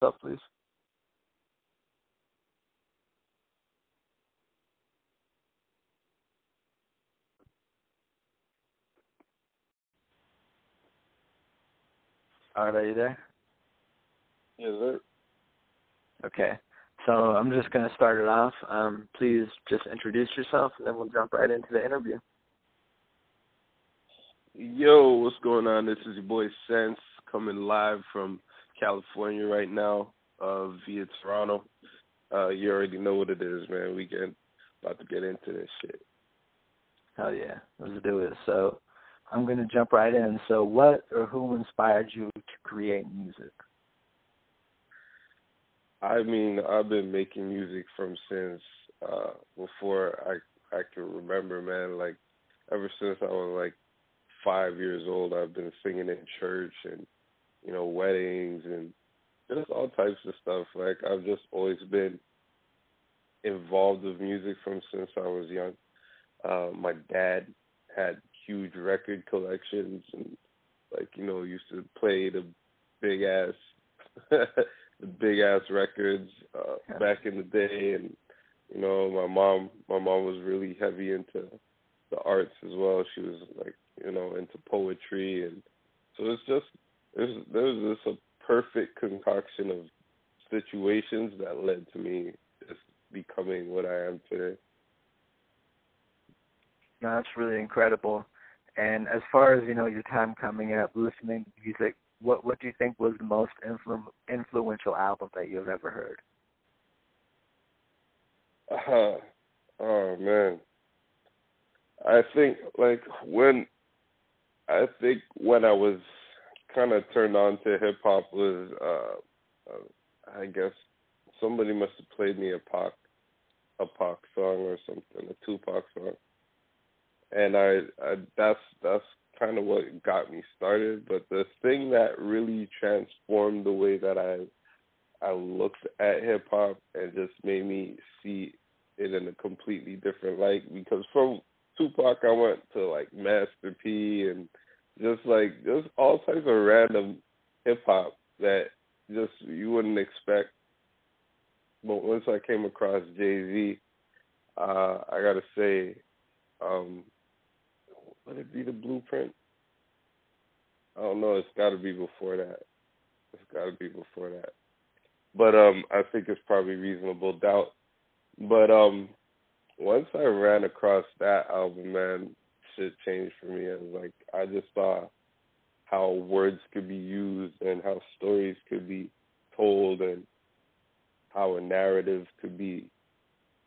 yourself, please. All right, are you there? Yes, sir. Okay. So I'm just going to start it off. Um, please just introduce yourself, and then we'll jump right into the interview. Yo, what's going on? This is your boy Sense coming live from California right now, uh, via Toronto. Uh, you already know what it is, man. We get about to get into this shit. Hell yeah, let's do it. So I'm going to jump right in. So, what or who inspired you to create music? I mean, I've been making music from since uh before I I can remember, man. Like ever since I was like five years old, I've been singing in church and you know weddings and just all types of stuff. Like I've just always been involved with music from since I was young. Uh, my dad had huge record collections and like you know used to play the big ass the big ass records uh yeah. back in the day and you know my mom my mom was really heavy into the arts as well she was like you know into poetry and so it's just there's there's this a perfect concoction of situations that led to me just becoming what I am today. No, that's really incredible. And as far as you know, your time coming up, listening to music, what what do you think was the most influ- influential album that you've ever heard? Uh, oh man, I think like when I think when I was kind of turned on to hip hop was uh, uh, I guess somebody must have played me a Pac a Pac song or something, a Tupac song, and I, I that's that's kind of what got me started. But the thing that really transformed the way that I I looked at hip hop and just made me see it in a completely different light because from Tupac I went to like Master P and just like just all types of random hip hop that just you wouldn't expect. But once I came across Jay Z, uh, I gotta say, um, would it be the blueprint? I don't know. It's got to be before that. It's got to be before that. But um, I think it's probably reasonable doubt. But um, once I ran across that album, man, shit changed for me. And like I just saw how words could be used and how stories could be told and how a narrative could be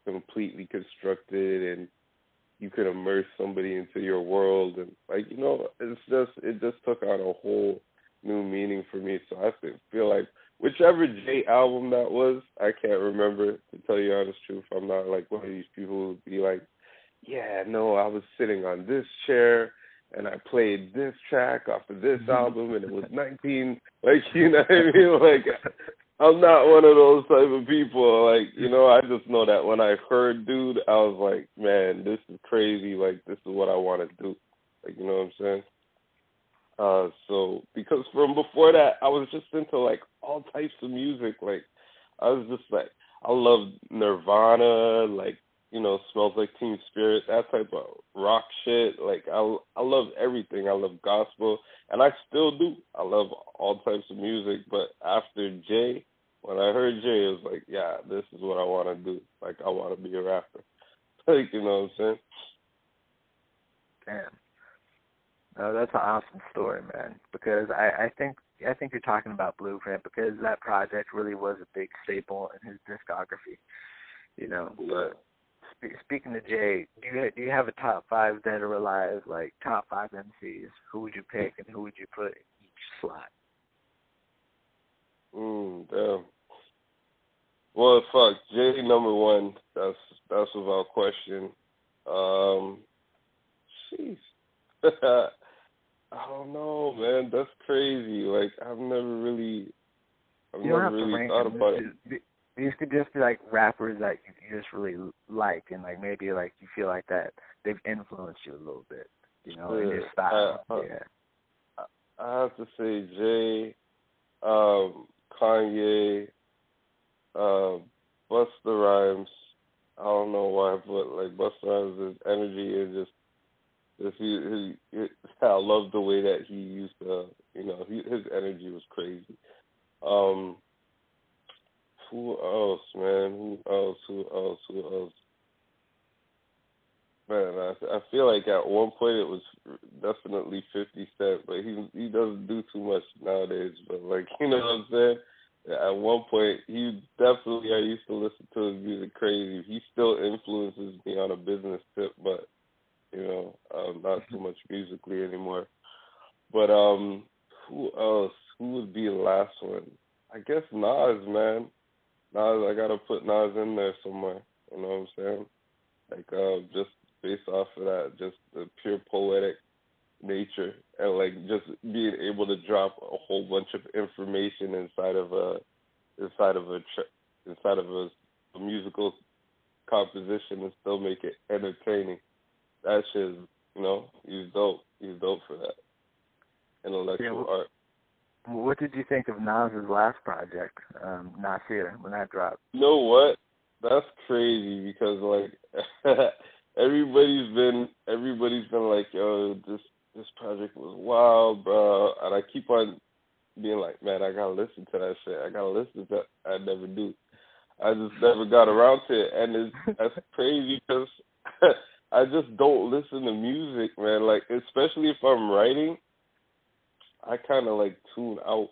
completely constructed and you could immerse somebody into your world and like you know it's just it just took on a whole new meaning for me so i feel like whichever Jay album that was i can't remember to tell you honest truth i'm not like one of these people who be like yeah no i was sitting on this chair and I played this track off of this mm-hmm. album, and it was 19. Like you know what I mean? Like I'm not one of those type of people. Like, you know, I just know that when I heard dude, I was like, man, this is crazy. Like, this is what I want to do. Like, you know what I'm saying? Uh, so because from before that, I was just into like all types of music. Like, I was just like, I love Nirvana, like you know, smells like Teen Spirit, that type of rock shit. Like I, I love everything. I love gospel, and I still do. I love all types of music. But after Jay, when I heard Jay, it was like, yeah, this is what I want to do. Like, I want to be a rapper. like, you know what I'm saying? Damn. No, that's an awesome story, man. Because I, I think I think you're talking about Blueprint because that project really was a big staple in his discography. You know, but spe- speaking to Jay, do you do you have a top five dead or alive, like top five MCs? Who would you pick and who would you put in each slot? Mm, damn. Well, fuck, Jay number one. That's that's without question. Um, jeez, I don't know, man. That's crazy. Like I've never really, I've you never really thought about it. These could just be like rappers that you just really like, and like maybe like you feel like that they've influenced you a little bit, you know, yeah. in your style. I, yeah. I have to say, Jay. Um, Kanye, uh, Busta Rhymes. I don't know why, but like Busta Rhymes, his energy and just, just he, he, he, I love the way that he used to, you know, he, his energy was crazy. Um, who else, man? Who else? Who else? Who else? Man, I, I feel like at one point it was definitely Fifty Cent, but he he doesn't do too much nowadays. But like you know what I'm saying? At one point, he definitely I used to listen to his music crazy. He still influences me on a business tip, but you know, um, not too much musically anymore. But um, who else? Who would be the last one? I guess Nas, man. Nas, I gotta put Nas in there somewhere. You know what I'm saying? Like, uh, just based off of that, just the pure poetic nature and like just being able to drop a whole bunch of information inside of a inside of a inside of a, a musical composition and still make it entertaining. That shit, you know, he's dope. He's dope for that intellectual yeah, well, art. What did you think of Nas's last project, um, Nasir, when that dropped? You know what? That's crazy because like everybody's been everybody's been like, yo, this this project was wild, bro. And I keep on being like, man, I gotta listen to that shit. I gotta listen to that. I never do. I just never got around to it, and it's that's crazy because I just don't listen to music, man. Like especially if I'm writing, I kind of like tune out.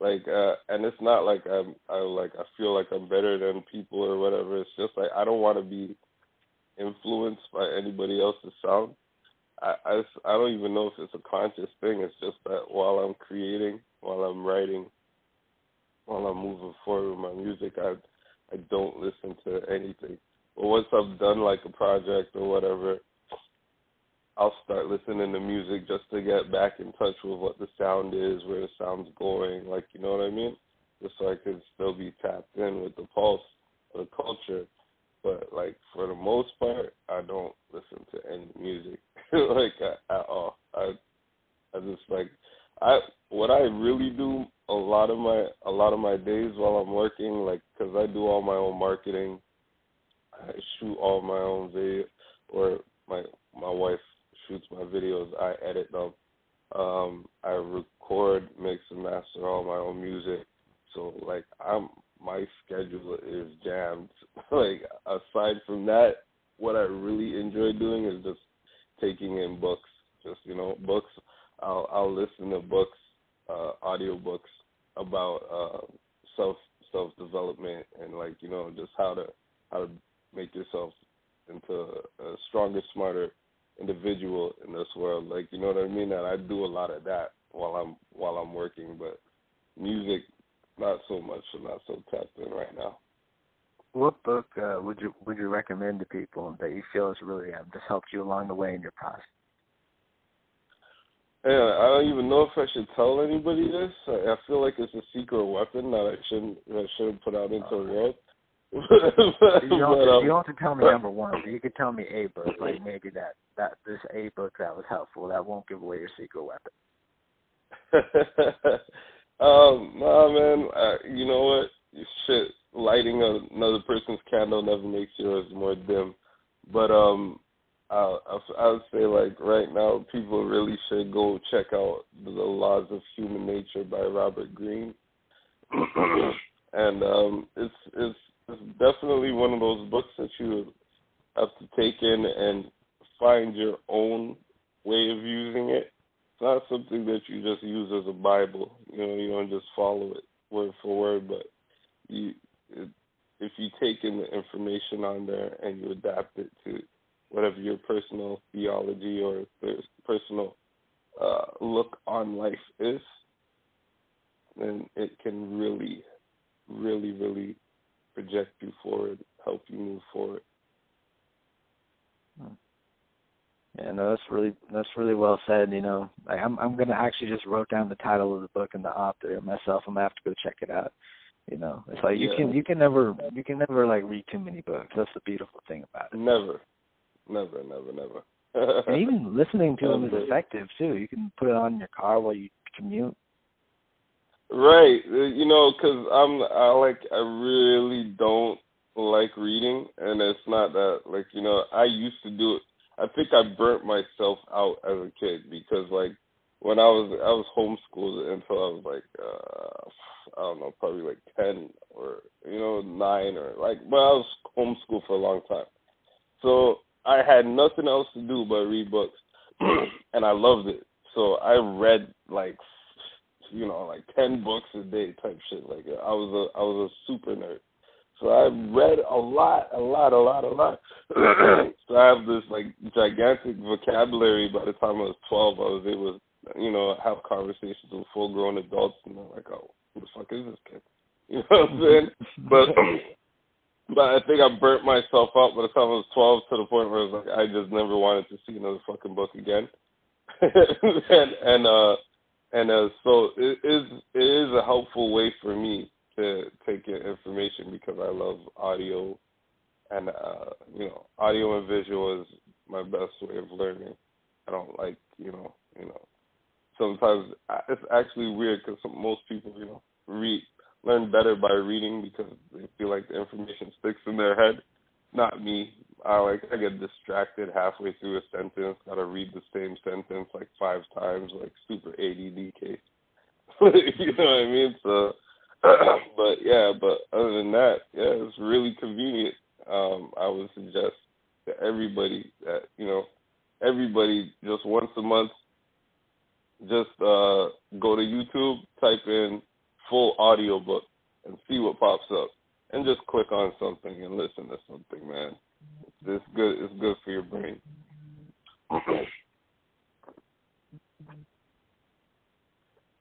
Like, uh, and it's not like I'm, I like I feel like I'm better than people or whatever. It's just like I don't want to be influenced by anybody else's sound. I, I, I don't even know if it's a conscious thing. It's just that while I'm creating, while I'm writing, while I'm moving forward with my music, I I don't listen to anything. But once I've done like a project or whatever, I'll start listening to music just to get back in touch with what the sound is, where the sound's going, like you know what I mean? Just so I can still be tapped in with the pulse of the culture but like for the most part, I don't listen to any music like at, all. I I just like I what I really do a lot of my a lot of my days while I'm working, like because I do all my own marketing, I shoot all my own video, or my my wife shoots my videos. I edit them. Um, I record, mix, and master all my own music. So like I'm my schedule is jammed. like aside from that, what I really enjoy doing is just taking in books. Just you know, books. I'll I'll listen to books, uh, audio books about uh, self self development and like you know just how to how to make yourself into a stronger, smarter individual in this world. Like you know what I mean? And I do a lot of that while I'm while I'm working. But music not so much. I'm not so tapped in right now. What book uh, would you would you recommend to people that you feel has really um, just helped you along the way in your process? Yeah, I don't even know if I should tell anybody this. I, I feel like it's a secret weapon that I shouldn't that I shouldn't put out into the world. You, don't, but, um, you don't have to tell me number one, but you could tell me a book, like maybe that that this a book that was helpful. That won't give away your secret weapon. Um, nah, man. Uh, you know what? Shit, lighting another person's candle never makes yours more dim. But um, I I would say like right now, people really should go check out the Laws of Human Nature by Robert Greene. and um, it's it's it's definitely one of those books that you have to take in and find your own way of using it it's not something that you just use as a Bible. You know, you don't just follow it word for word, but you it, if you take in the information on there and you adapt it to whatever your personal theology or personal uh, look on life is, then it can really, really, really project you forward, help you move forward. Hmm. Yeah, no, that's really that's really well said. You know, like I'm I'm gonna actually just wrote down the title of the book and the author myself. I'm gonna have to go check it out. You know, it's like you can you can never you can never like read too many books. That's the beautiful thing about it. Never, never, never, never. and even listening to them is effective too. You can put it on in your car while you commute. Right, you know, because I'm I like I really don't like reading, and it's not that like you know I used to do it. I think I burnt myself out as a kid because like when I was I was homeschooled until I was like uh I don't know probably like ten or you know nine or like but I was homeschooled for a long time, so I had nothing else to do but read books, and I loved it. So I read like you know like ten books a day type shit. Like I was a I was a super nerd. So I read a lot, a lot, a lot, a lot. so I have this like gigantic vocabulary. By the time I was twelve, I was able to, you know, have conversations with full grown adults, and I'm like, oh, who the fuck is this kid? You know what I'm saying? but but I think I burnt myself out by the time I was twelve to the point where I was like, I just never wanted to see another fucking book again. and and uh and uh so it is it is a helpful way for me to take in information because I love audio and uh you know audio and visual is my best way of learning. I don't like you know you know sometimes it's actually weird because most people you know read learn better by reading because they feel like the information sticks in their head. Not me. I like I get distracted halfway through a sentence. Got to read the same sentence like five times, like super ADD case. you know what I mean? So but yeah, but other than that, yeah, it's really convenient. Um, I would suggest to everybody that you know, everybody just once a month, just uh, go to YouTube, type in full audio book, and see what pops up, and just click on something and listen to something, man. It's good. It's good for your brain.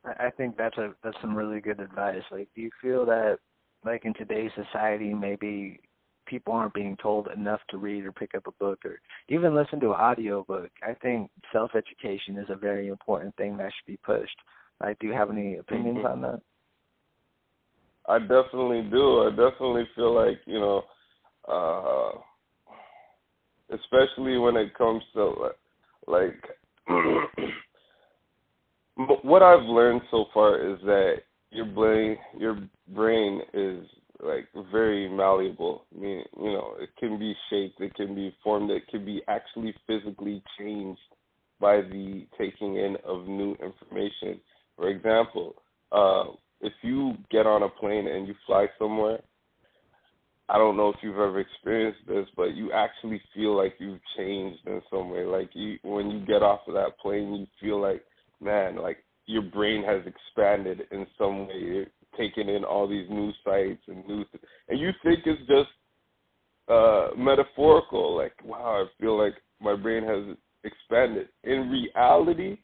I think that's a that's some really good advice. Like, do you feel that like in today's society, maybe people aren't being told enough to read or pick up a book or even listen to an audio book? I think self education is a very important thing that should be pushed. Like, do you have any opinions mm-hmm. on that? I definitely do. I definitely feel like you know, uh, especially when it comes to like what I've learned so far is that your brain your brain is like very malleable. I mean, you know, it can be shaped, it can be formed, it can be actually physically changed by the taking in of new information. For example, uh, if you get on a plane and you fly somewhere, I don't know if you've ever experienced this, but you actually feel like you've changed in some way. Like you, when you get off of that plane, you feel like man, like your brain has expanded in some way, taking in all these new sights and new, and you think it's just uh metaphorical. Like, wow, I feel like my brain has expanded. In reality,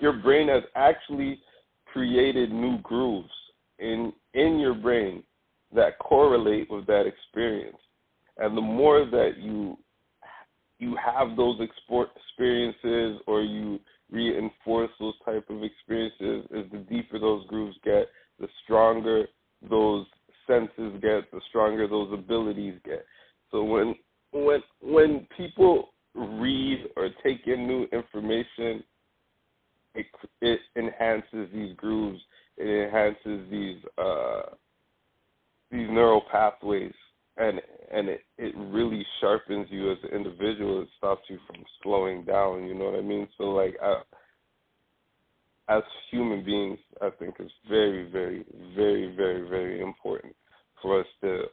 your brain has actually created new grooves in in your brain that correlate with that experience. And the more that you you have those experiences or you reinforce those type of experiences is the deeper those grooves get, the stronger those senses get, the stronger those abilities get. So when when when people read or take in new information, it it enhances these grooves. It enhances these uh, these neural pathways and and it it really sharpens you as an individual. It stops you from slowing down. You know what I mean? So like, I, as human beings, I think it's very, very, very, very, very important for us to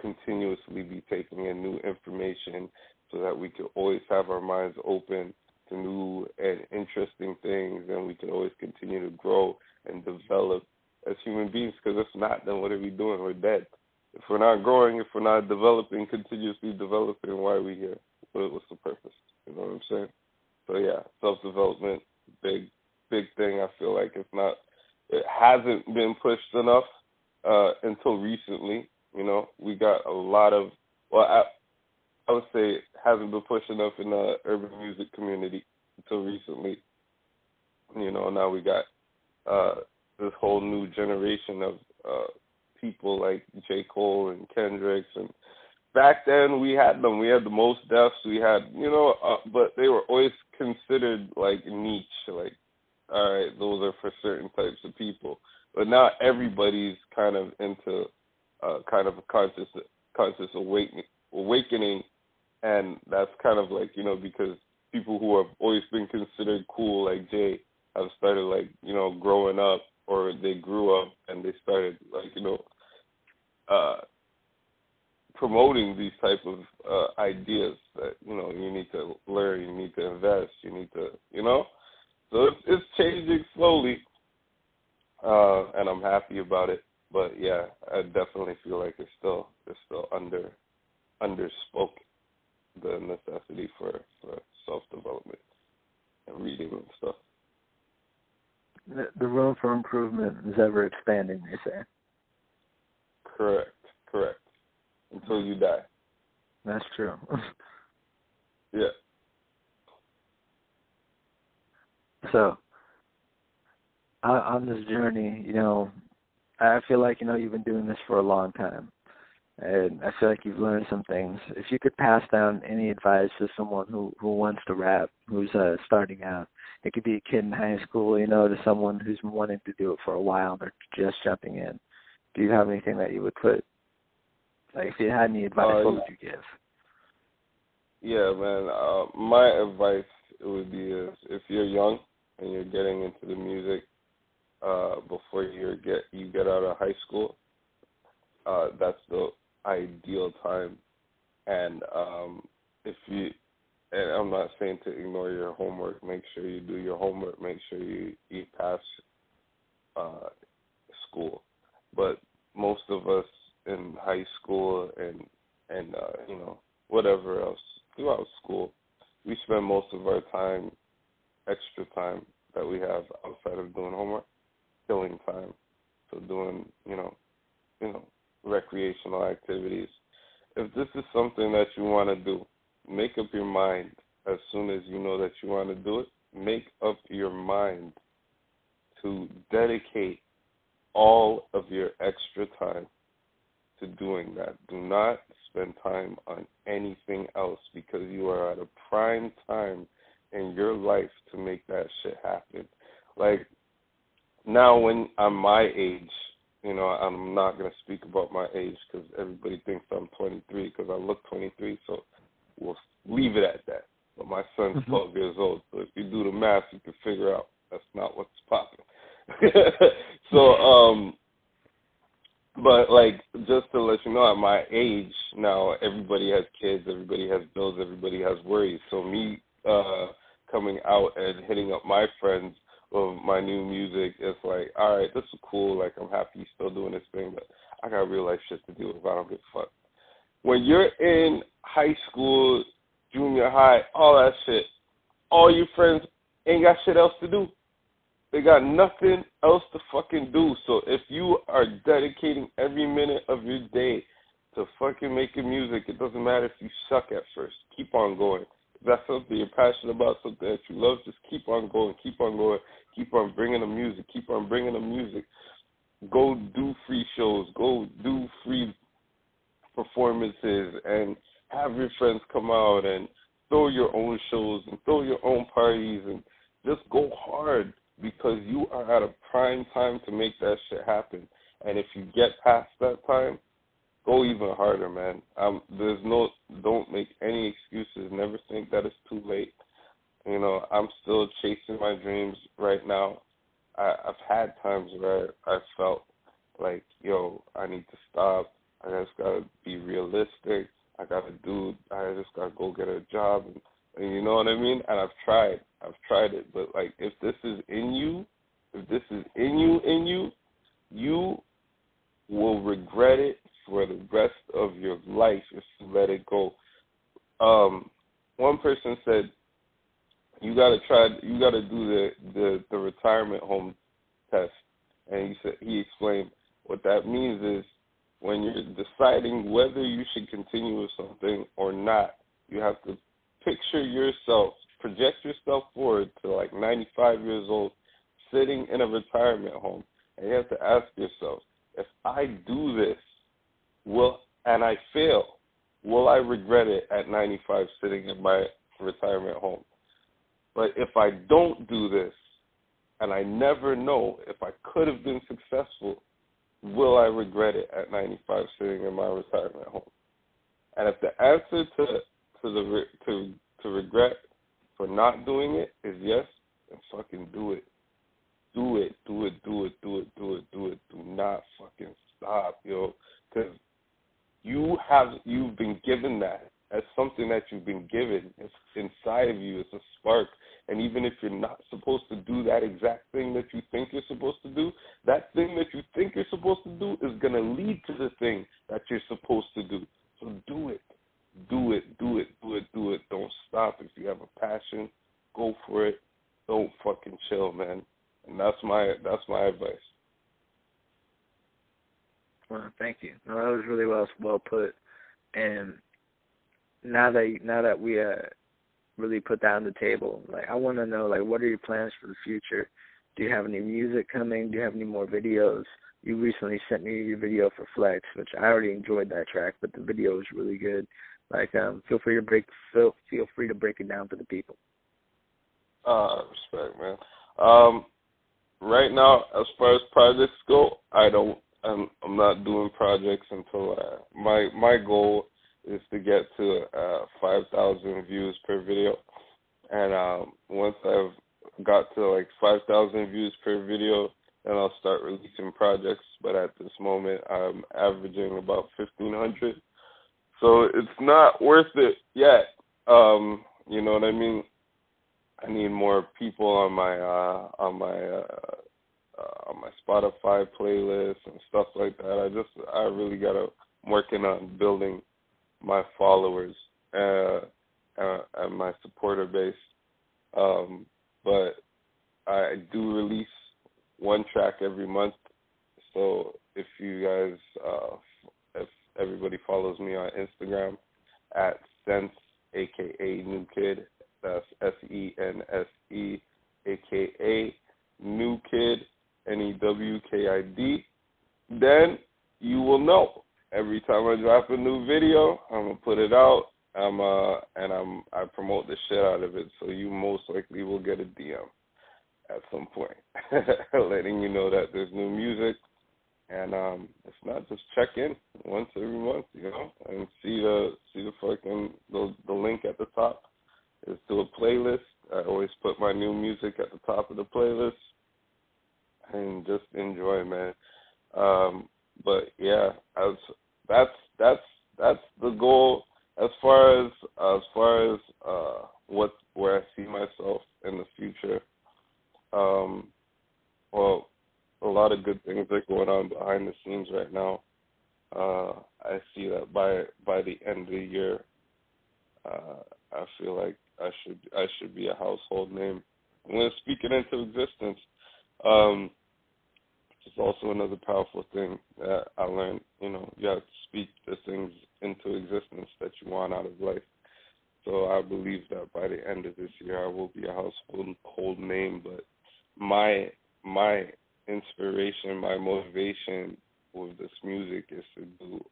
continuously be taking in new information so that we can always have our minds open to new and interesting things and we can always continue to grow and develop as human beings because if not then what are we doing we're dead if we're not growing, if we're not developing, continuously developing, why are we here? What, what's the purpose? You know what I'm saying? So yeah, self development, big, big thing. I feel like it's not, it hasn't been pushed enough uh, until recently. You know, we got a lot of, well, I, I would say hasn't been pushed enough in the urban music community until recently. You know, now we got uh, this whole new generation of uh, people like J. Cole and Kendricks and back then we had them. We had the Mos Defs. We had you know, uh, but they were always considered like niche. Like, all right, those are for certain types of people. but now everybody's kind of into uh, kind of a conscious conscious awakening, awakening, and that's kind of like you know because people who have always been considered cool like Jay have started like you know growing up or they grew up and they started like you know uh promoting these type of uh ideas that you know you need to learn you need to invest you need to you know so it's, it's changing slowly uh and i'm happy about it but yeah i definitely feel like it's still it's still under underspoken the necessity for for self development and reading and stuff the, the room for improvement is ever expanding. They say. Correct. Correct. Until you die. That's true. yeah. So, on this journey, you know, I feel like you know you've been doing this for a long time, and I feel like you've learned some things. If you could pass down any advice to someone who who wants to rap, who's uh, starting out, it could be a kid in high school, you know, to someone who's wanting to do it for a while. They're just jumping in. Do you have anything that you would put? Like, if you had any advice, uh, what would you give? Yeah, man. Uh, my advice would be is if you're young and you're getting into the music uh, before you get you get out of high school, uh, that's the ideal time. And um, if you and I'm not saying to ignore your homework. Make sure you do your homework. Make sure you you pass uh, school. But most of us in high school and and uh, you know whatever else throughout school, we spend most of our time, extra time that we have outside of doing homework, killing time. So doing you know you know recreational activities. If this is something that you want to do, make up your mind as soon as you know that you want to do it. Make up your mind to dedicate all of your extra time to doing that. Do not spend time on anything else because you are at a prime time in your life to make that shit happen. Like now, when I'm my age, you know, I'm not gonna speak about my age because everybody thinks I'm 23 because I look 23. So we'll leave it at that. But my son's mm-hmm. 12 years old, so if you do the math, you can figure out that's not what's popping. so, um, but like just to let you know, at my age now, everybody has kids, everybody has bills, everybody has worries. So me uh coming out and hitting up my friends with my new music, it's like, all right, this is cool. Like I'm happy he's still doing this thing, but I got real life shit to deal with. I don't give a fuck. When you're in high school, junior high, all that shit. All your friends ain't got shit else to do. They got nothing else to fucking do. So if you are dedicating every minute of your day to fucking making music, it doesn't matter if you suck at first. Keep on going. If that's something you're passionate about, something that you love, just keep on going, keep on going, keep on bringing the music, keep on bringing the music. Go do free shows, go do free performances, and have your friends come out and throw your own shows and throw your own parties and just go hard because you are at a prime time to make that shit happen. And if you get past that time, go even harder, man. Um, there's no, don't make any excuses. Never think that it's too late. You know, I'm still chasing my dreams right now. I, I've had times where I felt like, yo, I need to stop. I just gotta be realistic. I gotta do. I just gotta go get a job, and, and you know what I mean. And I've tried. I've tried it, but like, if this is in you, if this is in you, in you, you will regret it for the rest of your life if you let it go. Um, one person said, "You gotta try. You gotta do the the the retirement home test," and he said he explained what that means is when you're deciding whether you should continue with something or not, you have to picture yourself, project yourself forward to like 95 years old, sitting in a retirement home, and you have to ask yourself, if I do this, will and I fail, will I regret it at 95 sitting in my retirement home? But if I don't do this, and I never know if I could have been successful. Will I regret it at 95, sitting in my retirement home? And if the answer to to the to to regret for not doing it is yes, then fucking do it. Do it, do it, do it, do it, do it, do it. Do not fucking stop, yo, because you have you've been given that as something that you've been given. It's inside of you. It's a spark. And even if you're not supposed to do that exact thing that you think you're supposed to do, that thing that you think you're supposed to do is going to lead to the thing that you're supposed to do. So do it. Do it, do it, do it, do it. Don't stop. If you have a passion, go for it. Don't fucking chill, man. And that's my that's my advice. Well, thank you. No, that was really well well put. And now that now that we uh really put that on the table, like I want to know like what are your plans for the future? Do you have any music coming? Do you have any more videos? You recently sent me your video for Flex, which I already enjoyed that track, but the video was really good. Like, um, feel free to break feel feel free to break it down for the people. Uh, respect, man. Um, right now, as far as projects go, I don't. I'm I'm not doing projects until uh, my my goal is to get to uh, 5,000 views per video, and um, once I've got to like 5,000 views per video, then I'll start releasing projects. But at this moment, I'm averaging about 1,500 so it's not worth it yet. Um, you know what I mean? I need more people on my uh on my uh, uh on my Spotify playlist and stuff like that. I just I really gotta I'm working on building my followers uh, uh and my supporter base. Um but I do release one track every month. So if you guys uh everybody follows me on Instagram at Sense, aka New Kid. That's S E N S E, aka New Kid, N E W K I D. Then you will know every time I drop a new video, I'm gonna put it out. I'm uh and I'm I promote the shit out of it, so you most likely will get a DM at some point, letting you know that there's new music and um, it's not just check in once every month, you know, and see the see the fucking the the link at the top is to a playlist. I always put my new music at the top of the playlist, and just enjoy, man. Um, but yeah, as that's that's that's the goal as far as as far as uh, what where I see myself in the future. Um, well, a lot of good things are going on behind the scenes right now. Uh, I see that by by the end of the year, uh, I feel like I should I should be a household name. I'm going to speak it into existence. Um, it's also another powerful thing that I learned. You know, you have to speak the things into existence that you want out of life. So I believe that by the end of this year, I will be a household name. But my my inspiration, my motivation with this music is to do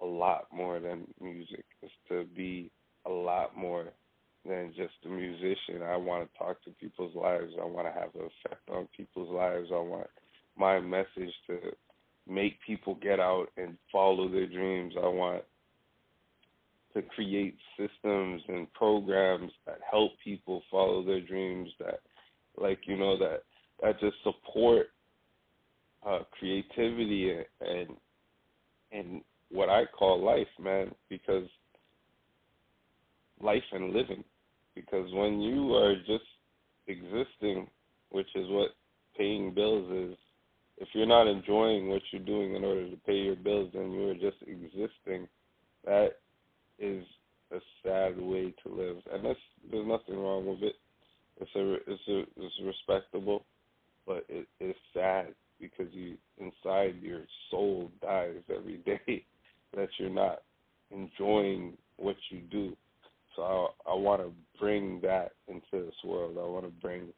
a lot more than music. Is to be a lot more than just a musician. I want to talk to people's lives. I want to have an effect on people's lives. I want my message to make people get out and follow their dreams. I want to create systems and programs that help people follow their dreams that like you know that that just support uh, creativity and and what I call life, man, because life and living. Because when you are just existing, which is what paying bills is, if you're not enjoying what you're doing in order to pay your bills, then you are just existing. That is a sad way to live, and that's there's nothing wrong with it. It's a it's a it's respectable, but it, it is sad because you inside your soul dies every day that you're not enjoying what you do. So I, I want to bring that into this world. I want to bring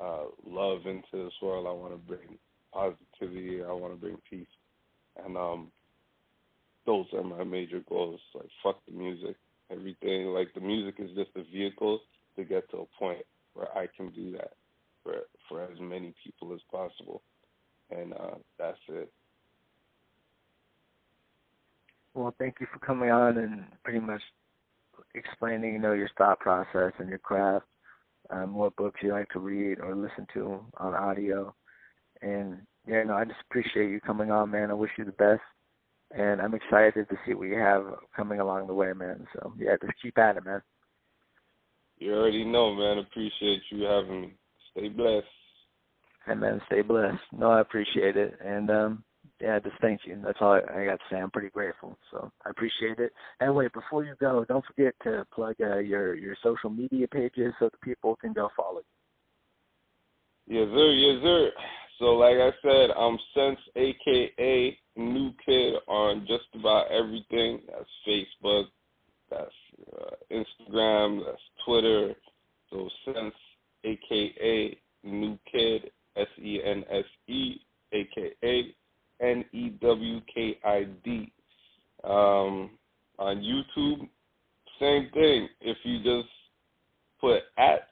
uh, love into this world. I want to bring positivity. I want to bring peace. And um, those are my major goals. Like fuck the music, everything. Like the music is just a vehicle to get to a point where I can do that. for for as many people as possible, and uh, that's it. Well, thank you for coming on and pretty much explaining, you know, your thought process and your craft, um, what books you like to read or listen to on audio, and yeah, no, I just appreciate you coming on, man. I wish you the best, and I'm excited to see what you have coming along the way, man. So yeah, just keep at it, man. You already know, man. Appreciate you having me. Stay blessed. Hey, man, stay blessed. No, I appreciate it, and um, yeah, just thank you. That's all I, got to say. I'm pretty grateful, so I appreciate it. And wait, before you go, don't forget to plug uh, your your social media pages so the people can go follow you. Yes, sir. Yes, sir. So, like I said, I'm Sense, aka New Kid, on just about everything. That's Facebook, that's uh, Instagram, that's Twitter. So, Sense, aka New Kid, S E N S E, aka N E W K I D. Um, on YouTube, same thing. If you just put at